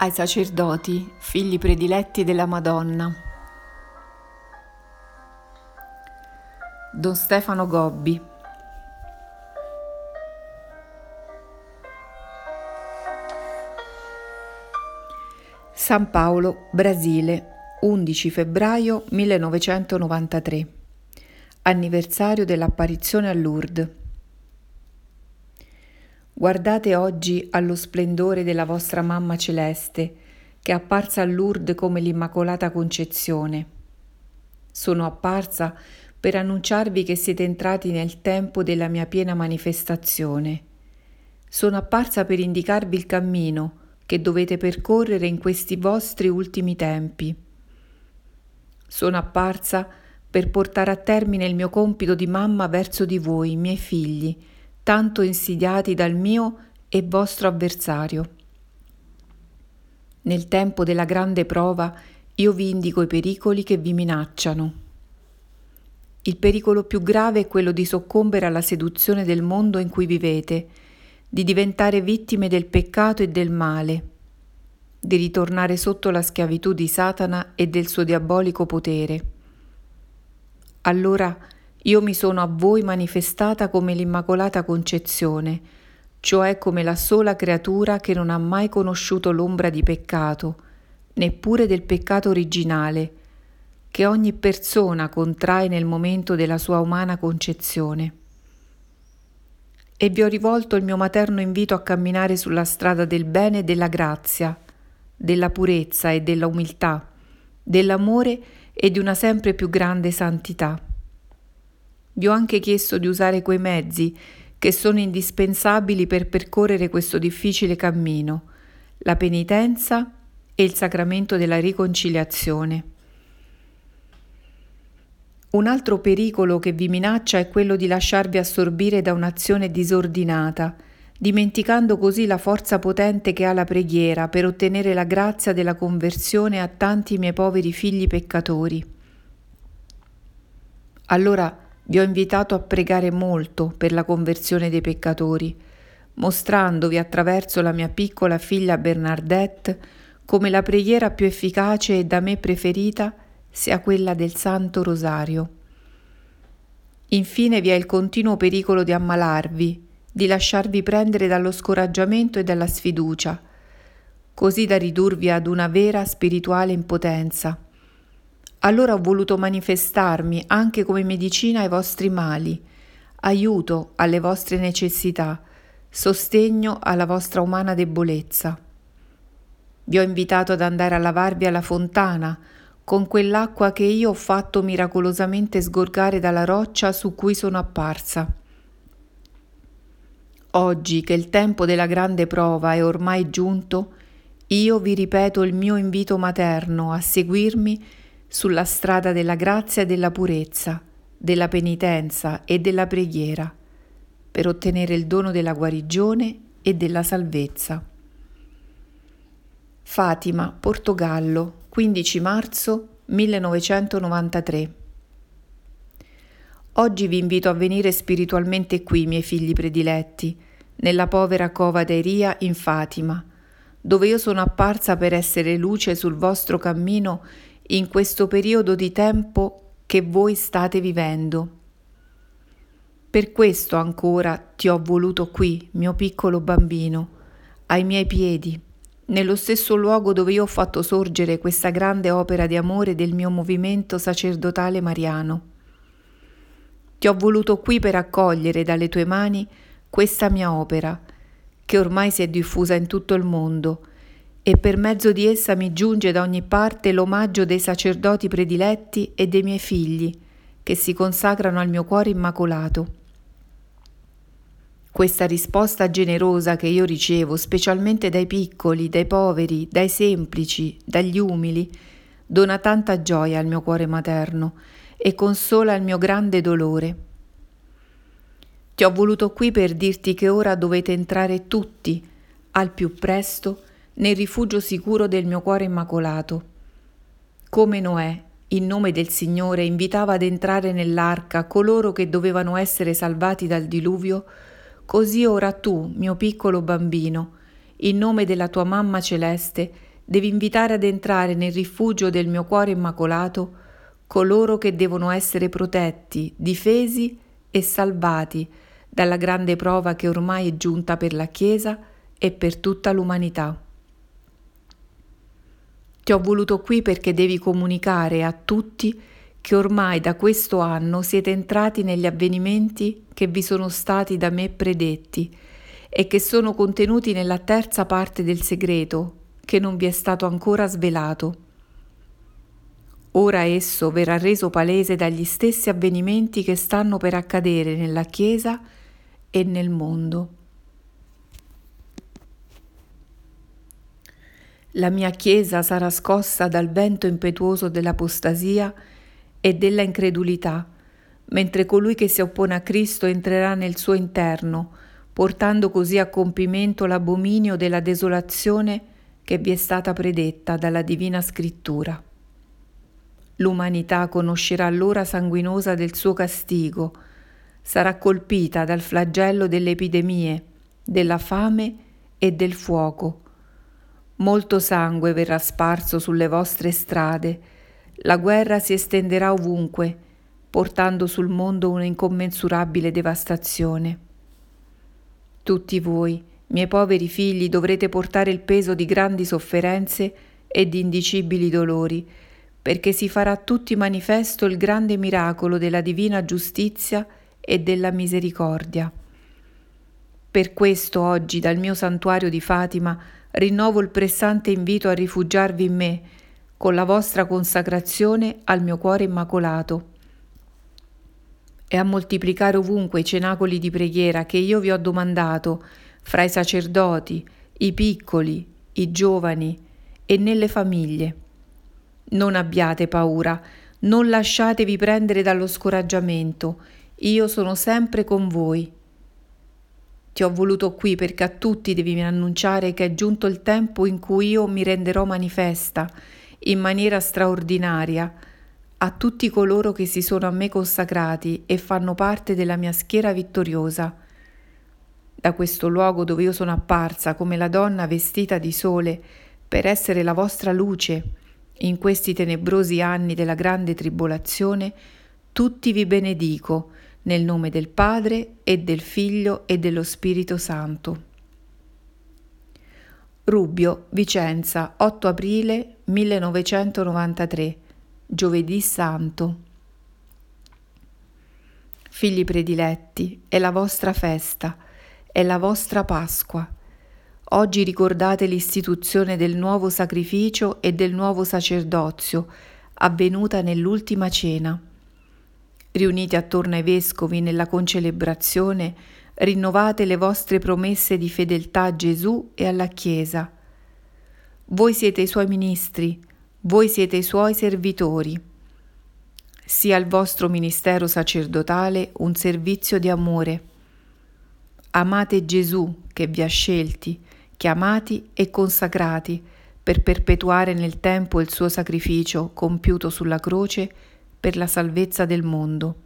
ai sacerdoti, figli prediletti della Madonna. Don Stefano Gobbi. San Paolo, Brasile, 11 febbraio 1993. Anniversario dell'apparizione a Lourdes. Guardate oggi allo splendore della vostra mamma celeste, che è apparsa a Lourdes come l'Immacolata Concezione. Sono apparsa per annunciarvi che siete entrati nel tempo della mia piena manifestazione. Sono apparsa per indicarvi il cammino che dovete percorrere in questi vostri ultimi tempi. Sono apparsa per portare a termine il mio compito di mamma verso di voi, miei figli, tanto insidiati dal mio e vostro avversario. Nel tempo della grande prova io vi indico i pericoli che vi minacciano. Il pericolo più grave è quello di soccombere alla seduzione del mondo in cui vivete, di diventare vittime del peccato e del male, di ritornare sotto la schiavitù di Satana e del suo diabolico potere. Allora io mi sono a voi manifestata come l'Immacolata Concezione, cioè come la sola creatura che non ha mai conosciuto l'ombra di peccato, neppure del peccato originale, che ogni persona contrae nel momento della sua umana concezione. E vi ho rivolto il mio materno invito a camminare sulla strada del bene e della grazia, della purezza e della umiltà, dell'amore e di una sempre più grande santità. Vi ho anche chiesto di usare quei mezzi che sono indispensabili per percorrere questo difficile cammino, la penitenza e il sacramento della riconciliazione. Un altro pericolo che vi minaccia è quello di lasciarvi assorbire da un'azione disordinata, dimenticando così la forza potente che ha la preghiera per ottenere la grazia della conversione a tanti miei poveri figli peccatori. Allora vi ho invitato a pregare molto per la conversione dei peccatori, mostrandovi attraverso la mia piccola figlia Bernadette come la preghiera più efficace e da me preferita sia quella del Santo Rosario. Infine vi è il continuo pericolo di ammalarvi, di lasciarvi prendere dallo scoraggiamento e dalla sfiducia, così da ridurvi ad una vera spirituale impotenza. Allora ho voluto manifestarmi anche come medicina ai vostri mali, aiuto alle vostre necessità, sostegno alla vostra umana debolezza. Vi ho invitato ad andare a lavarvi alla fontana con quell'acqua che io ho fatto miracolosamente sgorgare dalla roccia su cui sono apparsa. Oggi che il tempo della grande prova è ormai giunto, io vi ripeto il mio invito materno a seguirmi sulla strada della grazia e della purezza, della penitenza e della preghiera, per ottenere il dono della guarigione e della salvezza. Fatima, Portogallo, 15 marzo 1993. Oggi vi invito a venire spiritualmente qui, miei figli prediletti, nella povera cova d'Eria in Fatima, dove io sono apparsa per essere luce sul vostro cammino in questo periodo di tempo che voi state vivendo. Per questo ancora ti ho voluto qui, mio piccolo bambino, ai miei piedi, nello stesso luogo dove io ho fatto sorgere questa grande opera di amore del mio movimento sacerdotale mariano. Ti ho voluto qui per accogliere dalle tue mani questa mia opera, che ormai si è diffusa in tutto il mondo, e per mezzo di essa mi giunge da ogni parte l'omaggio dei sacerdoti prediletti e dei miei figli, che si consacrano al mio cuore immacolato. Questa risposta generosa che io ricevo, specialmente dai piccoli, dai poveri, dai semplici, dagli umili, dona tanta gioia al mio cuore materno e consola il mio grande dolore. Ti ho voluto qui per dirti che ora dovete entrare tutti, al più presto, nel rifugio sicuro del mio cuore immacolato. Come Noè, in nome del Signore, invitava ad entrare nell'arca coloro che dovevano essere salvati dal diluvio, così ora tu, mio piccolo bambino, in nome della tua mamma celeste, devi invitare ad entrare nel rifugio del mio cuore immacolato coloro che devono essere protetti, difesi e salvati dalla grande prova che ormai è giunta per la Chiesa e per tutta l'umanità. Ti ho voluto qui perché devi comunicare a tutti che ormai da questo anno siete entrati negli avvenimenti che vi sono stati da me predetti e che sono contenuti nella terza parte del segreto che non vi è stato ancora svelato. Ora esso verrà reso palese dagli stessi avvenimenti che stanno per accadere nella Chiesa e nel mondo. La mia Chiesa sarà scossa dal vento impetuoso dell'apostasia e della incredulità, mentre colui che si oppone a Cristo entrerà nel suo interno, portando così a compimento l'abominio della desolazione che vi è stata predetta dalla divina scrittura. L'umanità conoscerà l'ora sanguinosa del suo castigo, sarà colpita dal flagello delle epidemie, della fame e del fuoco, Molto sangue verrà sparso sulle vostre strade, la guerra si estenderà ovunque, portando sul mondo un'incommensurabile devastazione. Tutti voi, miei poveri figli, dovrete portare il peso di grandi sofferenze e di indicibili dolori, perché si farà a tutti manifesto il grande miracolo della divina giustizia e della misericordia. Per questo oggi dal mio santuario di Fatima rinnovo il pressante invito a rifugiarvi in me, con la vostra consacrazione al mio cuore immacolato, e a moltiplicare ovunque i cenacoli di preghiera che io vi ho domandato fra i sacerdoti, i piccoli, i giovani e nelle famiglie. Non abbiate paura, non lasciatevi prendere dallo scoraggiamento, io sono sempre con voi ti ho voluto qui perché a tutti devi annunciare che è giunto il tempo in cui io mi renderò manifesta in maniera straordinaria a tutti coloro che si sono a me consacrati e fanno parte della mia schiera vittoriosa. Da questo luogo dove io sono apparsa come la donna vestita di sole per essere la vostra luce in questi tenebrosi anni della grande tribolazione, tutti vi benedico nel nome del Padre e del Figlio e dello Spirito Santo. Rubbio, Vicenza, 8 aprile 1993, giovedì santo. Figli prediletti, è la vostra festa, è la vostra Pasqua. Oggi ricordate l'istituzione del nuovo sacrificio e del nuovo sacerdozio, avvenuta nell'ultima cena riuniti attorno ai vescovi nella concelebrazione, rinnovate le vostre promesse di fedeltà a Gesù e alla Chiesa. Voi siete i suoi ministri, voi siete i suoi servitori. Sia il vostro ministero sacerdotale un servizio di amore. Amate Gesù che vi ha scelti, chiamati e consacrati per perpetuare nel tempo il suo sacrificio compiuto sulla croce per la salvezza del mondo.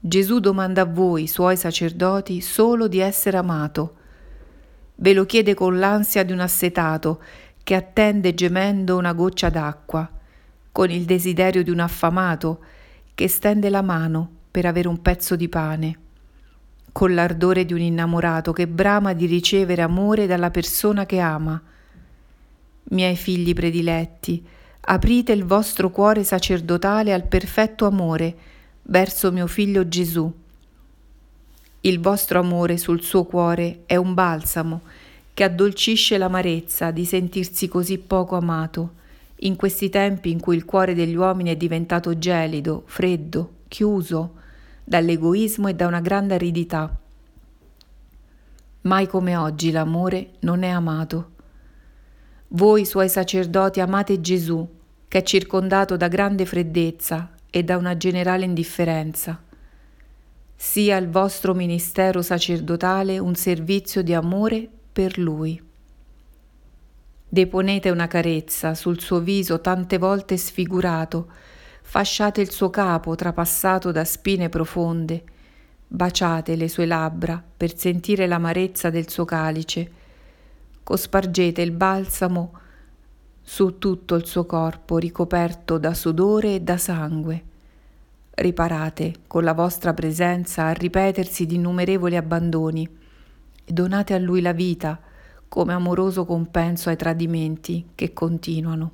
Gesù domanda a voi, suoi sacerdoti, solo di essere amato. Ve lo chiede con l'ansia di un assetato che attende gemendo una goccia d'acqua, con il desiderio di un affamato che stende la mano per avere un pezzo di pane, con l'ardore di un innamorato che brama di ricevere amore dalla persona che ama. Miei figli prediletti, aprite il vostro cuore sacerdotale al perfetto amore verso mio figlio Gesù. Il vostro amore sul suo cuore è un balsamo che addolcisce l'amarezza di sentirsi così poco amato in questi tempi in cui il cuore degli uomini è diventato gelido, freddo, chiuso dall'egoismo e da una grande aridità. Mai come oggi l'amore non è amato. Voi suoi sacerdoti amate Gesù, che è circondato da grande freddezza e da una generale indifferenza. Sia il vostro ministero sacerdotale un servizio di amore per Lui. Deponete una carezza sul suo viso tante volte sfigurato, fasciate il suo capo trapassato da spine profonde, baciate le sue labbra per sentire l'amarezza del suo calice, cospargete il balsamo su tutto il suo corpo ricoperto da sudore e da sangue. Riparate con la vostra presenza al ripetersi di innumerevoli abbandoni e donate a lui la vita come amoroso compenso ai tradimenti che continuano.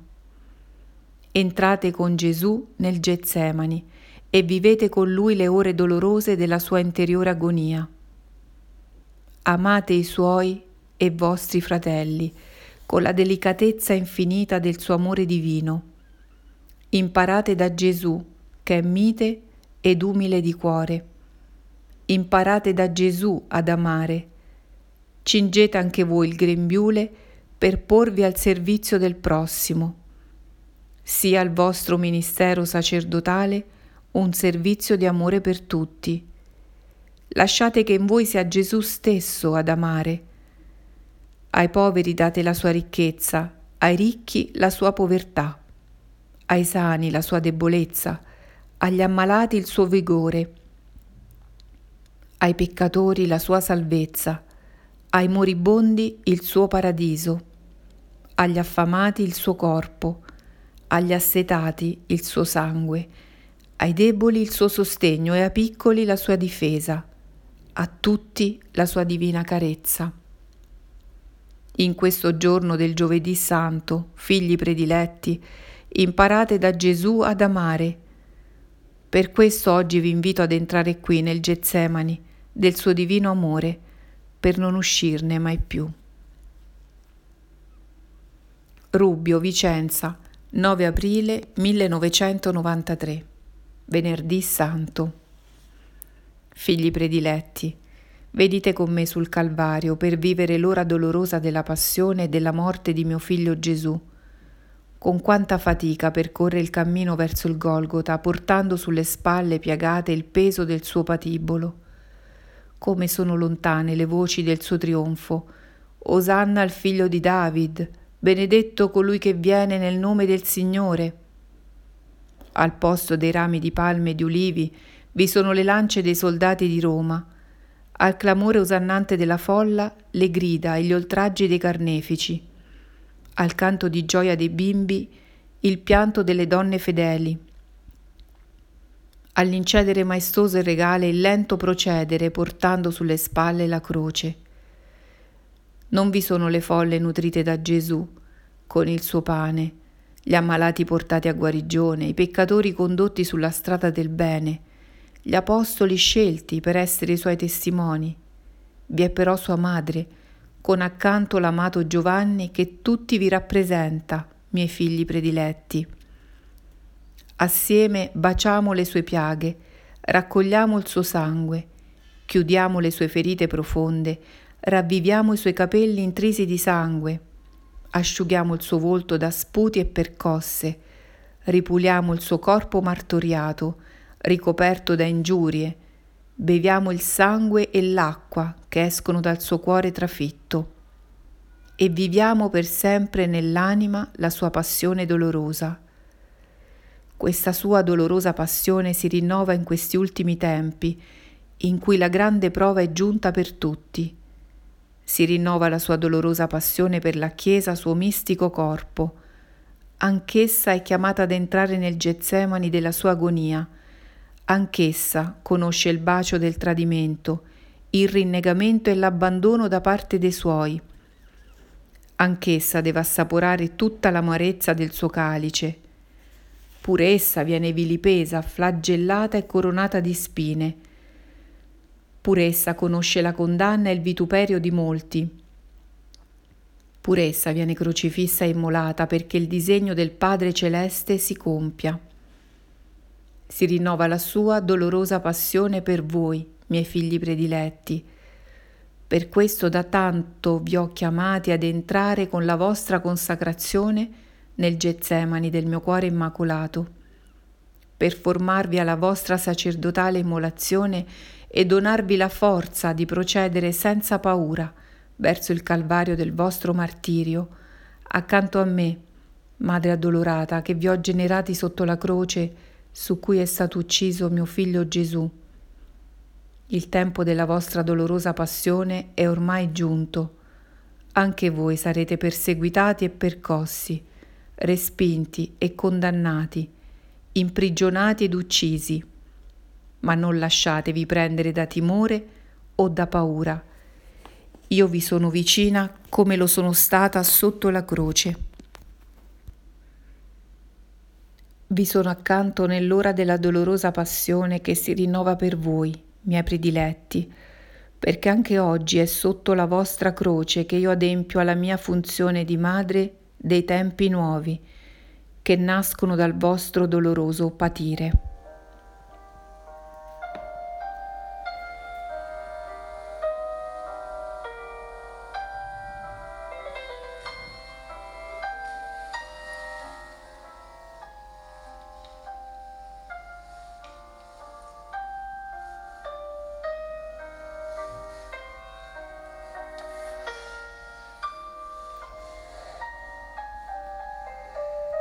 Entrate con Gesù nel Getsemani e vivete con lui le ore dolorose della sua interiore agonia. Amate i suoi e vostri fratelli con la delicatezza infinita del suo amore divino. Imparate da Gesù, che è mite ed umile di cuore. Imparate da Gesù ad amare. Cingete anche voi il grembiule per porvi al servizio del prossimo. Sia il vostro ministero sacerdotale un servizio di amore per tutti. Lasciate che in voi sia Gesù stesso ad amare ai poveri date la sua ricchezza, ai ricchi la sua povertà, ai sani la sua debolezza, agli ammalati il suo vigore, ai peccatori la sua salvezza, ai moribondi il suo paradiso, agli affamati il suo corpo, agli assetati il suo sangue, ai deboli il suo sostegno e ai piccoli la sua difesa, a tutti la sua divina carezza. In questo giorno del giovedì santo, figli prediletti, imparate da Gesù ad amare. Per questo oggi vi invito ad entrare qui nel Getsemani del suo divino amore, per non uscirne mai più. Rubbio, Vicenza, 9 aprile 1993, venerdì santo. Figli prediletti, Vedite con me sul Calvario per vivere l'ora dolorosa della passione e della morte di mio figlio Gesù. Con quanta fatica percorre il cammino verso il Golgota, portando sulle spalle piagate il peso del suo patibolo. Come sono lontane le voci del suo trionfo. Osanna al figlio di David, benedetto colui che viene nel nome del Signore. Al posto dei rami di palme e di ulivi vi sono le lance dei soldati di Roma al clamore osannante della folla le grida e gli oltraggi dei carnefici, al canto di gioia dei bimbi il pianto delle donne fedeli, all'incedere maestoso e regale il lento procedere portando sulle spalle la croce. Non vi sono le folle nutrite da Gesù con il suo pane, gli ammalati portati a guarigione, i peccatori condotti sulla strada del bene, gli apostoli scelti per essere i suoi testimoni. Vi è però sua madre, con accanto l'amato Giovanni che tutti vi rappresenta, miei figli prediletti. Assieme baciamo le sue piaghe, raccogliamo il suo sangue, chiudiamo le sue ferite profonde, ravviviamo i suoi capelli intrisi di sangue, asciughiamo il suo volto da sputi e percosse, ripuliamo il suo corpo martoriato, ricoperto da ingiurie, beviamo il sangue e l'acqua che escono dal suo cuore trafitto e viviamo per sempre nell'anima la sua passione dolorosa. Questa sua dolorosa passione si rinnova in questi ultimi tempi, in cui la grande prova è giunta per tutti. Si rinnova la sua dolorosa passione per la Chiesa, suo mistico corpo. Anch'essa è chiamata ad entrare nel Getsemani della sua agonia, Anch'essa conosce il bacio del tradimento, il rinnegamento e l'abbandono da parte dei suoi. Anch'essa deve assaporare tutta l'amarezza del suo calice. Pure essa viene vilipesa, flagellata e coronata di spine. Pure essa conosce la condanna e il vituperio di molti. Pure essa viene crocifissa e immolata perché il disegno del Padre Celeste si compia si rinnova la sua dolorosa passione per voi, miei figli prediletti. Per questo da tanto vi ho chiamati ad entrare con la vostra consacrazione nel Getsemani del mio cuore immacolato, per formarvi alla vostra sacerdotale immolazione e donarvi la forza di procedere senza paura verso il calvario del vostro martirio, accanto a me, Madre addolorata, che vi ho generati sotto la croce su cui è stato ucciso mio figlio Gesù. Il tempo della vostra dolorosa passione è ormai giunto. Anche voi sarete perseguitati e percossi, respinti e condannati, imprigionati ed uccisi. Ma non lasciatevi prendere da timore o da paura. Io vi sono vicina come lo sono stata sotto la croce. Vi sono accanto nell'ora della dolorosa passione che si rinnova per voi, miei prediletti, perché anche oggi è sotto la vostra croce che io adempio alla mia funzione di madre dei tempi nuovi, che nascono dal vostro doloroso patire.